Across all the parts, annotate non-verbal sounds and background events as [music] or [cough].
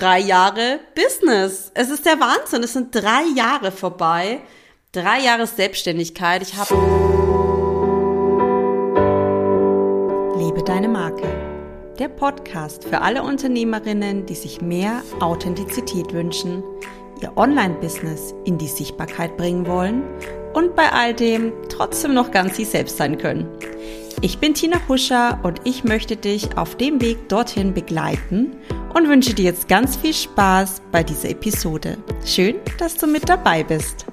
drei Jahre Business. Es ist der Wahnsinn. Es sind drei Jahre vorbei. Drei Jahre Selbstständigkeit. Ich habe. Lebe deine Marke. Der Podcast für alle Unternehmerinnen, die sich mehr Authentizität wünschen, ihr Online-Business in die Sichtbarkeit bringen wollen und bei all dem trotzdem noch ganz sie selbst sein können. Ich bin Tina Huscher und ich möchte dich auf dem Weg dorthin begleiten und wünsche dir jetzt ganz viel Spaß bei dieser Episode. Schön, dass du mit dabei bist.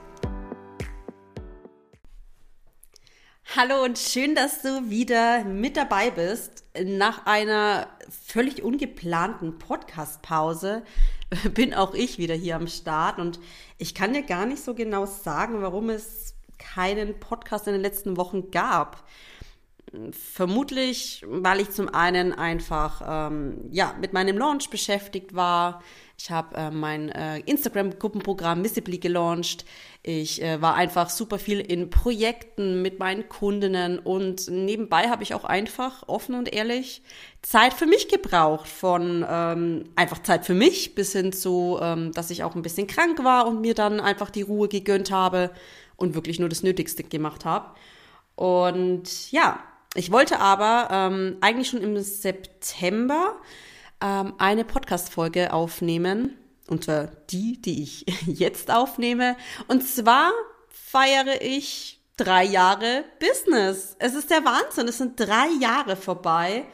Hallo und schön, dass du wieder mit dabei bist. Nach einer völlig ungeplanten Podcast-Pause [laughs] bin auch ich wieder hier am Start und ich kann dir gar nicht so genau sagen, warum es keinen Podcast in den letzten Wochen gab. Vermutlich, weil ich zum einen einfach ähm, ja mit meinem Launch beschäftigt war. Ich habe äh, mein äh, Instagram-Gruppenprogramm Missibly gelauncht. Ich äh, war einfach super viel in Projekten mit meinen Kundinnen und nebenbei habe ich auch einfach offen und ehrlich Zeit für mich gebraucht. Von ähm, einfach Zeit für mich bis hin zu, ähm, dass ich auch ein bisschen krank war und mir dann einfach die Ruhe gegönnt habe und wirklich nur das Nötigste gemacht habe. Und ja, ich wollte aber ähm, eigentlich schon im September ähm, eine Podcast-Folge aufnehmen, und zwar die, die ich [laughs] jetzt aufnehme. Und zwar feiere ich drei Jahre Business. Es ist der Wahnsinn. Es sind drei Jahre vorbei.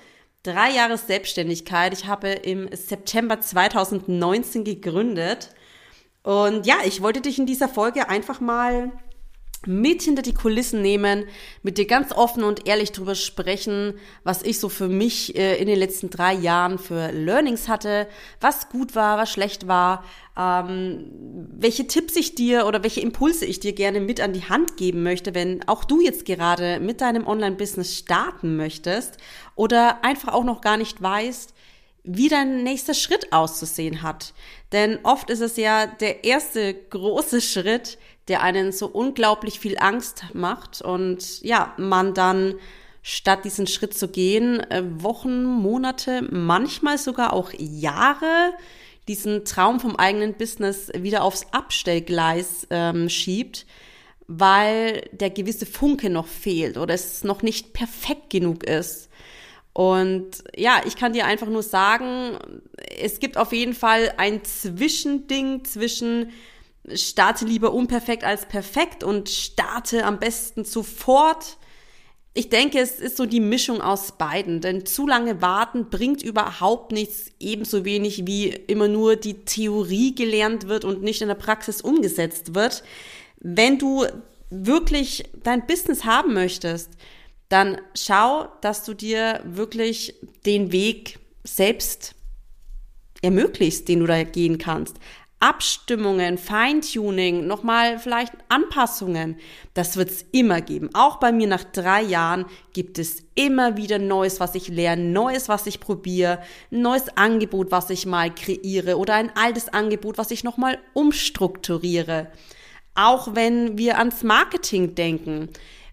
Drei Jahre Selbstständigkeit. Ich habe im September 2019 gegründet. Und ja, ich wollte dich in dieser Folge einfach mal mit hinter die Kulissen nehmen, mit dir ganz offen und ehrlich drüber sprechen, was ich so für mich äh, in den letzten drei Jahren für Learnings hatte, was gut war, was schlecht war, ähm, welche Tipps ich dir oder welche Impulse ich dir gerne mit an die Hand geben möchte, wenn auch du jetzt gerade mit deinem Online-Business starten möchtest oder einfach auch noch gar nicht weißt, wie dein nächster Schritt auszusehen hat. Denn oft ist es ja der erste große [laughs] Schritt, der einen so unglaublich viel Angst macht und ja, man dann statt diesen Schritt zu gehen, äh, Wochen, Monate, manchmal sogar auch Jahre diesen Traum vom eigenen Business wieder aufs Abstellgleis ähm, schiebt, weil der gewisse Funke noch fehlt oder es noch nicht perfekt genug ist. Und ja, ich kann dir einfach nur sagen, es gibt auf jeden Fall ein Zwischending zwischen starte lieber unperfekt als perfekt und starte am besten sofort. Ich denke, es ist so die Mischung aus beiden, denn zu lange warten bringt überhaupt nichts, ebenso wenig wie immer nur die Theorie gelernt wird und nicht in der Praxis umgesetzt wird. Wenn du wirklich dein Business haben möchtest, dann schau, dass du dir wirklich den Weg selbst ermöglichst, den du da gehen kannst. Abstimmungen, Feintuning, nochmal vielleicht Anpassungen, das wird's immer geben. Auch bei mir nach drei Jahren gibt es immer wieder Neues, was ich lerne, Neues, was ich probiere, neues Angebot, was ich mal kreiere oder ein altes Angebot, was ich nochmal umstrukturiere. Auch wenn wir ans Marketing denken,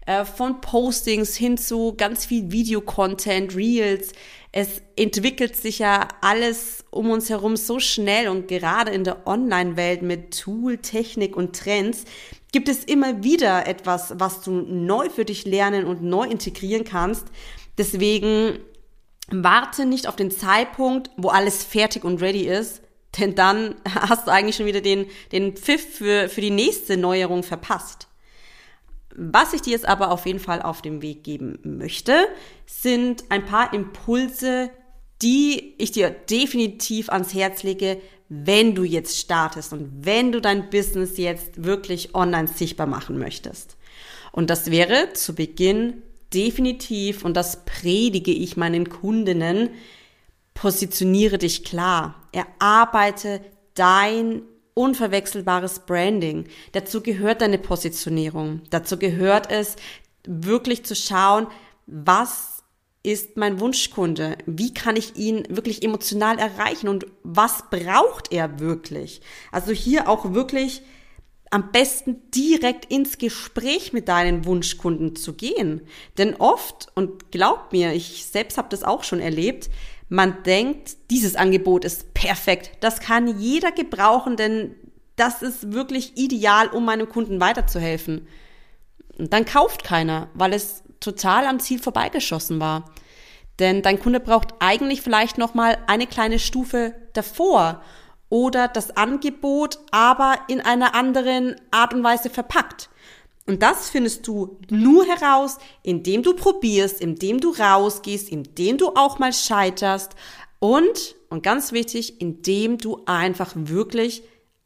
äh, von Postings hin zu ganz viel Videocontent, Reels, es entwickelt sich ja alles um uns herum so schnell und gerade in der Online-Welt mit Tool, Technik und Trends gibt es immer wieder etwas, was du neu für dich lernen und neu integrieren kannst. Deswegen warte nicht auf den Zeitpunkt, wo alles fertig und ready ist, denn dann [laughs] hast du eigentlich schon wieder den, den Pfiff für, für die nächste Neuerung verpasst. Was ich dir jetzt aber auf jeden Fall auf den Weg geben möchte, sind ein paar Impulse, die ich dir definitiv ans Herz lege, wenn du jetzt startest und wenn du dein Business jetzt wirklich online sichtbar machen möchtest. Und das wäre zu Beginn definitiv, und das predige ich meinen Kundinnen, positioniere dich klar, erarbeite dein unverwechselbares Branding. Dazu gehört deine Positionierung. Dazu gehört es, wirklich zu schauen, was ist mein Wunschkunde? Wie kann ich ihn wirklich emotional erreichen und was braucht er wirklich? Also hier auch wirklich am besten direkt ins Gespräch mit deinen Wunschkunden zu gehen. Denn oft, und glaub mir, ich selbst habe das auch schon erlebt, Man denkt, dieses Angebot ist perfekt. Das kann jeder gebrauchen, denn das ist wirklich ideal, um meinem Kunden weiterzuhelfen. Und dann kauft keiner, weil es total am Ziel vorbeigeschossen war. Denn dein Kunde braucht eigentlich vielleicht noch mal eine kleine Stufe davor oder das Angebot, aber in einer anderen Art und Weise verpackt. Und das findest du nur heraus, indem du probierst, indem du rausgehst, indem du auch mal scheiterst und, und ganz wichtig, indem du einfach wirklich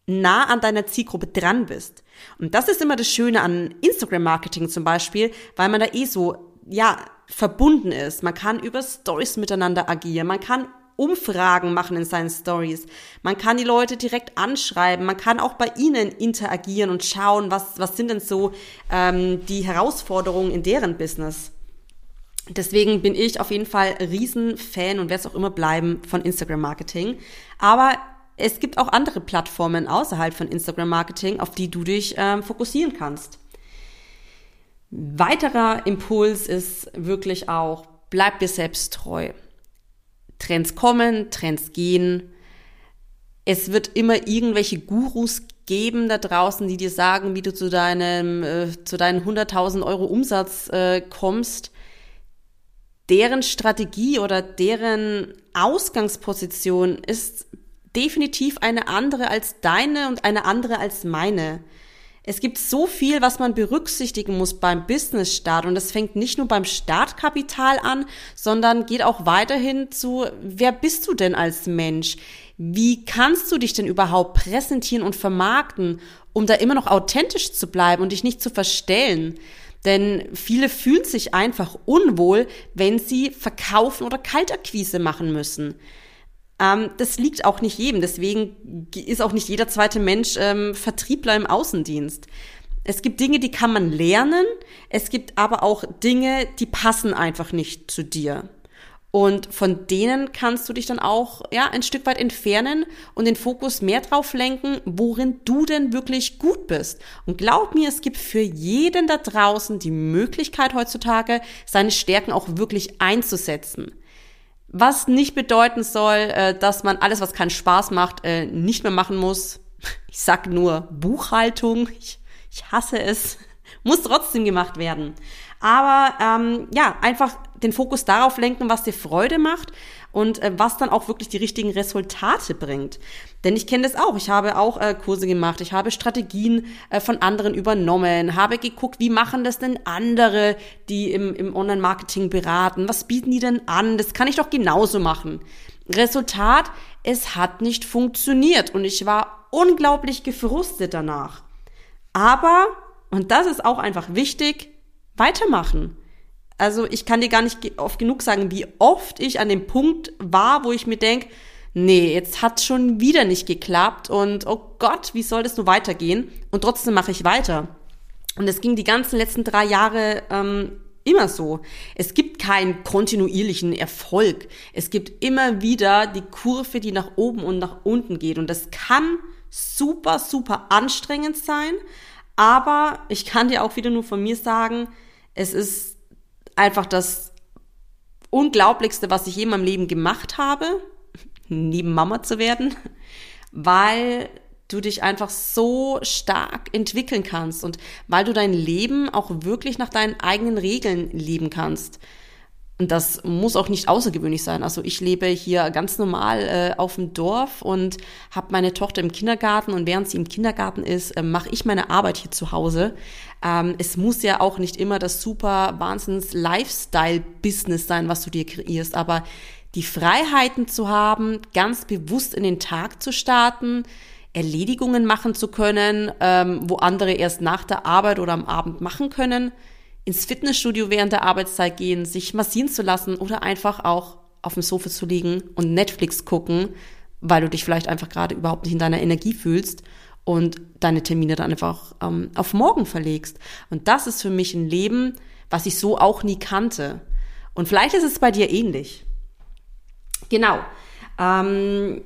nah an deiner Zielgruppe dran bist. Und das ist immer das Schöne an Instagram-Marketing zum Beispiel, weil man da eh so, ja, verbunden ist. Man kann über Stories miteinander agieren. Man kann Umfragen machen in seinen Stories. Man kann die Leute direkt anschreiben. Man kann auch bei ihnen interagieren und schauen, was, was sind denn so ähm, die Herausforderungen in deren Business. Deswegen bin ich auf jeden Fall Riesenfan und werde es auch immer bleiben von Instagram Marketing. Aber es gibt auch andere Plattformen außerhalb von Instagram Marketing, auf die du dich ähm, fokussieren kannst. Weiterer Impuls ist wirklich auch, bleib dir selbst treu. Trends kommen, Trends gehen. Es wird immer irgendwelche Gurus geben da draußen, die dir sagen, wie du zu deinem, äh, zu deinen 100.000 Euro Umsatz äh, kommst. Deren Strategie oder deren Ausgangsposition ist definitiv eine andere als deine und eine andere als meine. Es gibt so viel, was man berücksichtigen muss beim Business-Start und das fängt nicht nur beim Startkapital an, sondern geht auch weiterhin zu, wer bist du denn als Mensch? Wie kannst du dich denn überhaupt präsentieren und vermarkten, um da immer noch authentisch zu bleiben und dich nicht zu verstellen? Denn viele fühlen sich einfach unwohl, wenn sie verkaufen oder Kaltakquise machen müssen. Ähm, das liegt auch nicht jedem. Deswegen ist auch nicht jeder zweite Mensch ähm, Vertriebler im Außendienst. Es gibt Dinge, die kann man lernen. Es gibt aber auch Dinge, die passen einfach nicht zu dir. Und von denen kannst du dich dann auch ja ein Stück weit entfernen und den Fokus mehr drauf lenken, worin du denn wirklich gut bist. Und glaub mir, es gibt für jeden da draußen die Möglichkeit heutzutage, seine Stärken auch wirklich einzusetzen. Was nicht bedeuten soll, äh, dass man alles, was keinen Spaß macht, äh, nicht mehr machen muss. Ich sag nur Buchhaltung. Ich, ich hasse es. Muss trotzdem gemacht werden. Aber ähm, ja, einfach den Fokus darauf lenken, was dir Freude macht und äh, was dann auch wirklich die richtigen Resultate bringt. Denn ich kenne das auch. Ich habe auch äh, Kurse gemacht, ich habe Strategien äh, von anderen übernommen, habe geguckt, wie machen das denn andere, die im, im Online-Marketing beraten, was bieten die denn an? Das kann ich doch genauso machen. Resultat, es hat nicht funktioniert und ich war unglaublich gefrustet danach. Aber, und das ist auch einfach wichtig, weitermachen. Also ich kann dir gar nicht oft genug sagen, wie oft ich an dem Punkt war, wo ich mir denke, nee, jetzt hat schon wieder nicht geklappt und oh Gott, wie soll das nur weitergehen? Und trotzdem mache ich weiter. Und es ging die ganzen letzten drei Jahre ähm, immer so. Es gibt keinen kontinuierlichen Erfolg. Es gibt immer wieder die Kurve, die nach oben und nach unten geht. Und das kann super, super anstrengend sein. Aber ich kann dir auch wieder nur von mir sagen, es ist einfach das Unglaublichste, was ich je in meinem Leben gemacht habe, [laughs] neben Mama zu werden, weil du dich einfach so stark entwickeln kannst und weil du dein Leben auch wirklich nach deinen eigenen Regeln leben kannst. Und das muss auch nicht außergewöhnlich sein. Also ich lebe hier ganz normal äh, auf dem Dorf und habe meine Tochter im Kindergarten und während sie im Kindergarten ist, äh, mache ich meine Arbeit hier zu Hause. Ähm, es muss ja auch nicht immer das super Wahnsinns Lifestyle-Business sein, was du dir kreierst, aber die Freiheiten zu haben, ganz bewusst in den Tag zu starten, Erledigungen machen zu können, ähm, wo andere erst nach der Arbeit oder am Abend machen können – ins Fitnessstudio während der Arbeitszeit gehen, sich massieren zu lassen oder einfach auch auf dem Sofa zu liegen und Netflix gucken, weil du dich vielleicht einfach gerade überhaupt nicht in deiner Energie fühlst und deine Termine dann einfach ähm, auf morgen verlegst. Und das ist für mich ein Leben, was ich so auch nie kannte. Und vielleicht ist es bei dir ähnlich. Genau. Ähm,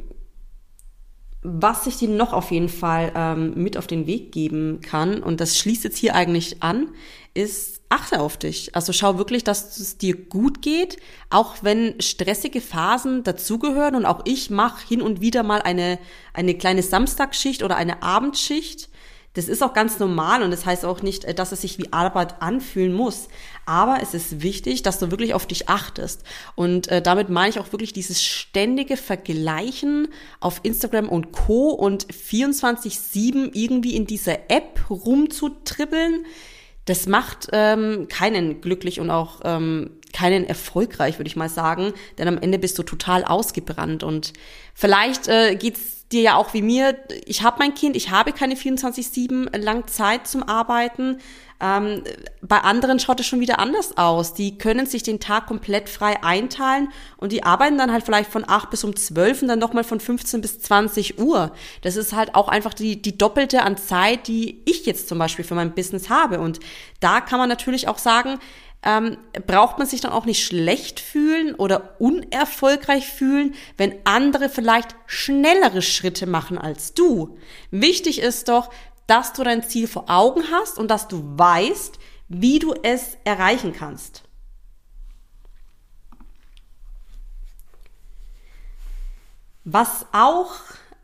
was ich dir noch auf jeden Fall ähm, mit auf den Weg geben kann, und das schließt jetzt hier eigentlich an, ist, achte auf dich. Also schau wirklich, dass es dir gut geht, auch wenn stressige Phasen dazugehören. Und auch ich mache hin und wieder mal eine, eine kleine Samstagsschicht oder eine Abendschicht das ist auch ganz normal und das heißt auch nicht, äh, dass es sich wie Arbeit anfühlen muss. Aber es ist wichtig, dass du wirklich auf dich achtest. Und äh, damit meine ich auch wirklich dieses ständige Vergleichen auf Instagram und Co. und 24-7 irgendwie in dieser App rumzutribbeln. Das macht ähm, keinen glücklich und auch ähm, keinen erfolgreich, würde ich mal sagen. Denn am Ende bist du total ausgebrannt. Und vielleicht äh, geht's dir ja auch wie mir, ich habe mein Kind, ich habe keine 24-7 lang Zeit zum Arbeiten. Ähm, bei anderen schaut es schon wieder anders aus. Die können sich den Tag komplett frei einteilen und die arbeiten dann halt vielleicht von 8 bis um 12 und dann nochmal von 15 bis 20 Uhr. Das ist halt auch einfach die, die doppelte an Zeit, die ich jetzt zum Beispiel für mein Business habe. Und da kann man natürlich auch sagen, ähm, braucht man sich dann auch nicht schlecht fühlen oder unerfolgreich fühlen, wenn andere vielleicht schnellere Schritte machen als du. Wichtig ist doch, dass du dein Ziel vor Augen hast und dass du weißt, wie du es erreichen kannst. Was auch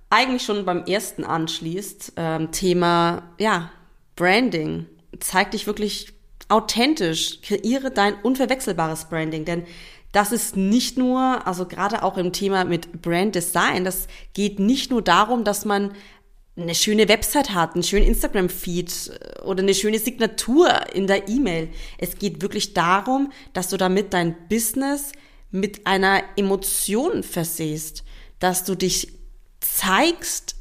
eigentlich schon beim ersten anschließt, ähm, Thema ja Branding, zeig dich wirklich authentisch, kreiere dein unverwechselbares Branding, denn das ist nicht nur, also gerade auch im Thema mit Brand Design, das geht nicht nur darum, dass man eine schöne Website hat, einen schönen Instagram-Feed äh, oder eine schöne Signatur in der E-Mail. Es geht wirklich darum, dass du damit dein Business mit einer Emotion versehst, dass du dich zeigst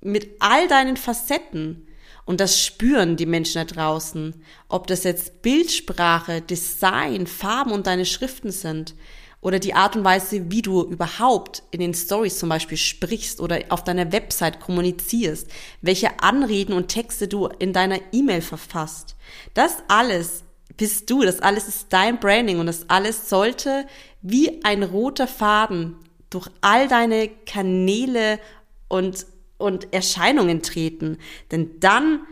mit all deinen Facetten, und das spüren die Menschen da draußen. Ob das jetzt Bildsprache, Design, Farben und deine Schriften sind oder die Art und Weise, wie du überhaupt in den Stories zum Beispiel sprichst oder auf deiner Website kommunizierst, welche Anreden und Texte du in deiner E-Mail verfasst. Das alles bist du, das alles ist dein Branding und das alles sollte wie ein roter Faden durch all deine Kanäle und und Erscheinungen treten. Denn dann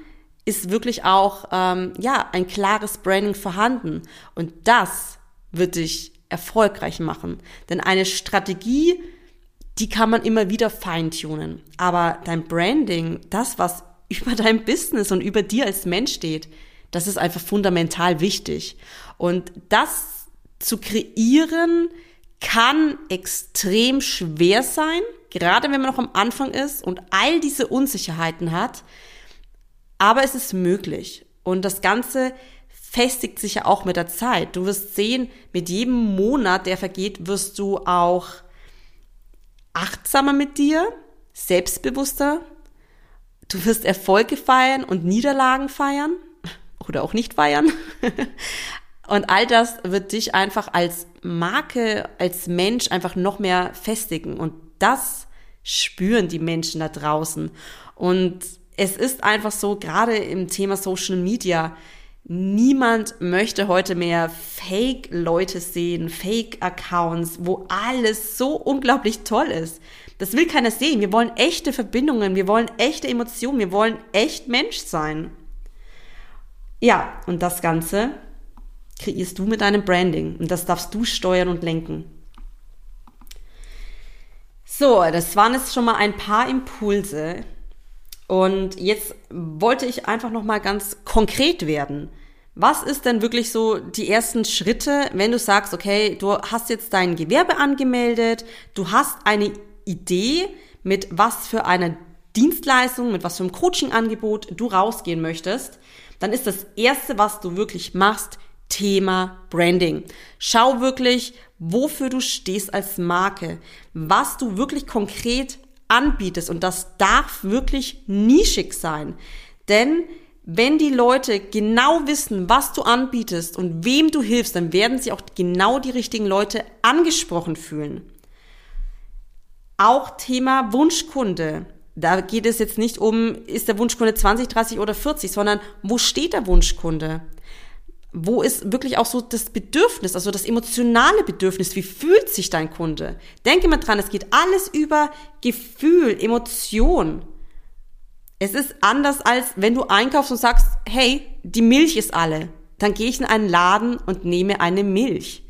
ist wirklich auch ähm, ja ein klares Branding vorhanden und das wird dich erfolgreich machen. Denn eine Strategie, die kann man immer wieder feintunen. Aber dein Branding, das was [laughs] über dein Business und über dir als Mensch steht, das ist einfach fundamental wichtig. Und das zu kreieren kann extrem schwer sein gerade wenn man noch am Anfang ist und all diese Unsicherheiten hat. Aber es ist möglich. Und das Ganze festigt sich ja auch mit der Zeit. Du wirst sehen, mit jedem Monat, der vergeht, wirst du auch achtsamer mit dir, selbstbewusster. Du wirst Erfolge feiern und Niederlagen feiern [laughs] oder auch nicht feiern. [laughs] Und all das wird dich einfach als Marke, als Mensch einfach noch mehr festigen. Und das spüren die Menschen da draußen. Und es ist einfach so, gerade im Thema Social Media, niemand möchte heute mehr Fake-Leute sehen, Fake-Accounts, wo alles so unglaublich toll ist. Das will keiner sehen. Wir wollen echte Verbindungen, wir wollen echte Emotionen, wir wollen echt Mensch sein. Ja, und das Ganze kreierst du mit deinem Branding und das darfst du steuern und lenken. So, das waren jetzt schon mal ein paar Impulse. Und jetzt wollte ich einfach noch mal ganz konkret werden. Was ist denn wirklich so die ersten Schritte, wenn du sagst, okay, du hast jetzt dein Gewerbe angemeldet, du hast eine Idee, mit was für einer Dienstleistung, mit was für einem Coachingangebot du rausgehen möchtest, dann ist das erste, was du wirklich machst, Thema Branding. Schau wirklich, wofür du stehst als Marke, was du wirklich konkret anbietest und das darf wirklich nischig sein. Denn wenn die Leute genau wissen, was du anbietest und wem du hilfst, dann werden sie auch genau die richtigen Leute angesprochen fühlen. Auch Thema Wunschkunde. Da geht es jetzt nicht um, ist der Wunschkunde 20, 30 oder 40, sondern wo steht der Wunschkunde? Wo ist wirklich auch so das Bedürfnis, also das emotionale Bedürfnis, wie fühlt sich dein Kunde? Denke mal dran, es geht alles über Gefühl, Emotion. Es ist anders als wenn du einkaufst und sagst, hey, die Milch ist alle. Dann gehe ich in einen Laden und nehme eine Milch.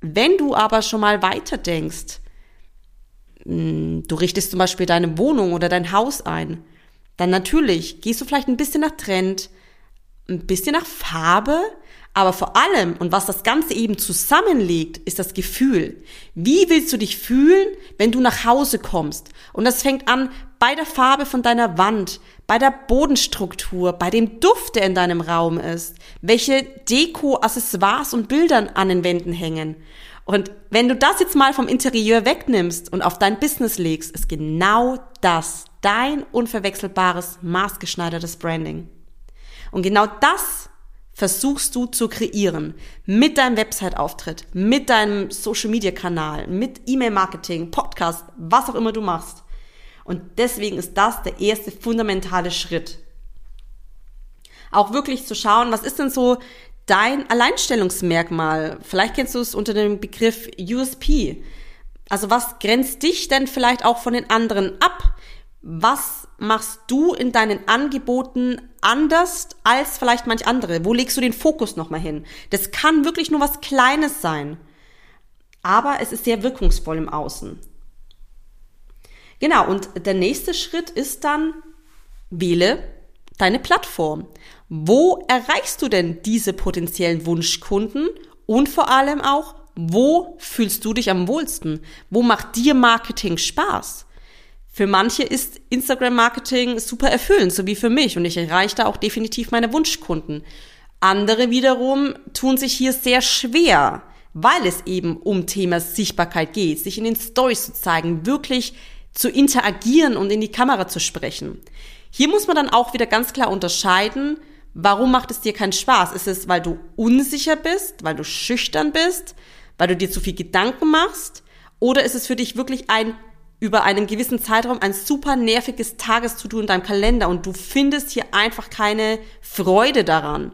Wenn du aber schon mal weiter denkst, hm, du richtest zum Beispiel deine Wohnung oder dein Haus ein, dann natürlich gehst du vielleicht ein bisschen nach Trend, ein bisschen nach Farbe, aber vor allem, und was das Ganze eben zusammenlegt, ist das Gefühl. Wie willst du dich fühlen, wenn du nach Hause kommst? Und das fängt an bei der Farbe von deiner Wand, bei der Bodenstruktur, bei dem Duft, der in deinem Raum ist, welche Deko, Accessoires und Bildern an den Wänden hängen. Und wenn du das jetzt mal vom Interieur wegnimmst und auf dein Business legst, ist genau das dein unverwechselbares, maßgeschneidertes Branding. Und genau das versuchst du zu kreieren mit deinem Website-Auftritt, mit deinem Social-Media-Kanal, mit E-Mail-Marketing, Podcast, was auch immer du machst. Und deswegen ist das der erste fundamentale Schritt. Auch wirklich zu schauen, was ist denn so dein Alleinstellungsmerkmal? Vielleicht kennst du es unter dem Begriff USP. Also was grenzt dich denn vielleicht auch von den anderen ab? Was machst du in deinen Angeboten anders als vielleicht manch andere? Wo legst du den Fokus nochmal hin? Das kann wirklich nur was Kleines sein. Aber es ist sehr wirkungsvoll im Außen. Genau, und der nächste Schritt ist dann, wähle deine Plattform. Wo erreichst du denn diese potenziellen Wunschkunden? Und vor allem auch, wo fühlst du dich am wohlsten? Wo macht dir Marketing Spaß? Für manche ist Instagram-Marketing super erfüllend, so wie für mich. Und ich erreiche da auch definitiv meine Wunschkunden. Andere wiederum tun sich hier sehr schwer, weil es eben um Thema Sichtbarkeit geht, sich in den Stories zu zeigen, wirklich zu interagieren und in die Kamera zu sprechen. Hier muss man dann auch wieder ganz klar unterscheiden, warum macht es dir keinen Spaß? Ist es, weil du unsicher bist, weil du schüchtern bist, weil du dir zu viel Gedanken machst? Oder ist es für dich wirklich ein über einen gewissen Zeitraum ein super nerviges Tagestudo in deinem Kalender und du findest hier einfach keine Freude daran.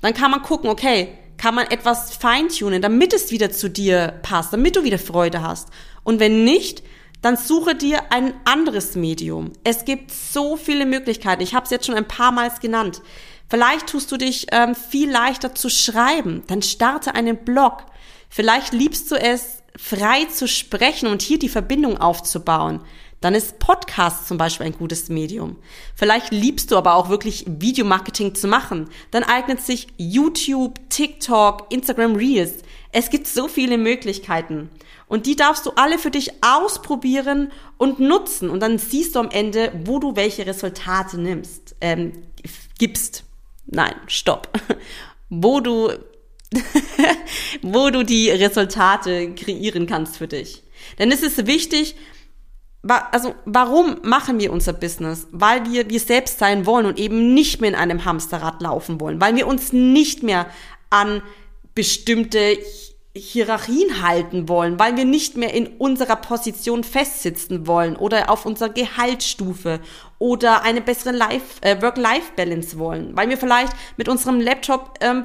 Dann kann man gucken, okay, kann man etwas feintunen, damit es wieder zu dir passt, damit du wieder Freude hast. Und wenn nicht, dann suche dir ein anderes Medium. Es gibt so viele Möglichkeiten. Ich habe es jetzt schon ein paar Mal genannt. Vielleicht tust du dich ähm, viel leichter zu schreiben. Dann starte einen Blog. Vielleicht liebst du es, frei zu sprechen und hier die Verbindung aufzubauen, dann ist Podcast zum Beispiel ein gutes Medium. Vielleicht liebst du aber auch wirklich Videomarketing zu machen. Dann eignet sich YouTube, TikTok, Instagram Reels. Es gibt so viele Möglichkeiten. Und die darfst du alle für dich ausprobieren und nutzen. Und dann siehst du am Ende, wo du welche Resultate nimmst, ähm, gibst. Nein, stopp. [laughs] wo du [laughs] wo du die Resultate kreieren kannst für dich. Denn es ist wichtig, also warum machen wir unser Business? Weil wir wir selbst sein wollen und eben nicht mehr in einem Hamsterrad laufen wollen, weil wir uns nicht mehr an bestimmte Hierarchien halten wollen, weil wir nicht mehr in unserer Position festsitzen wollen oder auf unserer Gehaltsstufe oder eine bessere Life, äh, Work-Life-Balance wollen, weil wir vielleicht mit unserem Laptop ähm,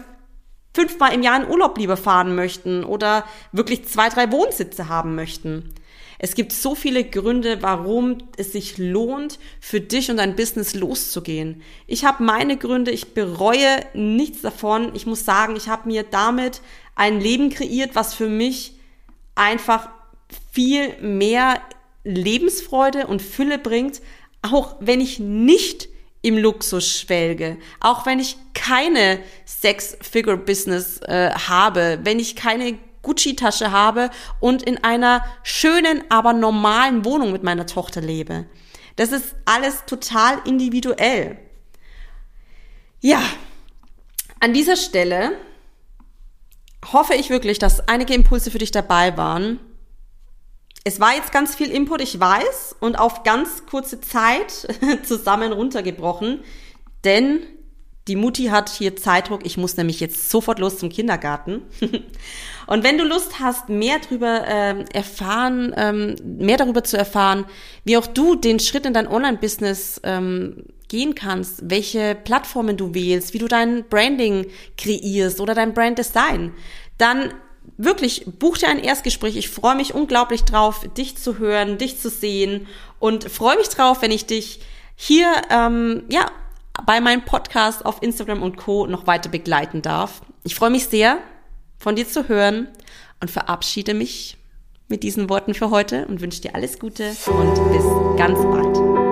fünfmal im Jahr in Urlaub lieber fahren möchten oder wirklich zwei, drei Wohnsitze haben möchten. Es gibt so viele Gründe, warum es sich lohnt, für dich und dein Business loszugehen. Ich habe meine Gründe, ich bereue nichts davon. Ich muss sagen, ich habe mir damit ein Leben kreiert, was für mich einfach viel mehr Lebensfreude und Fülle bringt, auch wenn ich nicht im Luxus schwelge, auch wenn ich keine Sex-Figure-Business äh, habe, wenn ich keine Gucci-Tasche habe und in einer schönen, aber normalen Wohnung mit meiner Tochter lebe. Das ist alles total individuell. Ja, an dieser Stelle hoffe ich wirklich, dass einige Impulse für dich dabei waren es war jetzt ganz viel Input, ich weiß, und auf ganz kurze Zeit [laughs] zusammen runtergebrochen, denn die Mutti hat hier Zeitdruck, ich muss nämlich jetzt sofort los zum Kindergarten. [laughs] und wenn du Lust hast, mehr darüber ähm, erfahren, ähm, mehr darüber zu erfahren, wie auch du den Schritt in dein Online-Business ähm, gehen kannst, welche Plattformen du wählst, wie du dein Branding kreierst oder dein Branddesign, dann wirklich buch dir ein Erstgespräch. Ich freue mich unglaublich drauf, dich zu hören, dich zu sehen und freue mich drauf, wenn ich dich hier ähm, ja bei meinem Podcast auf Instagram und Co noch weiter begleiten darf. Ich freue mich sehr, von dir zu hören und verabschiede mich mit diesen Worten für heute und wünsche dir alles Gute und bis ganz bald.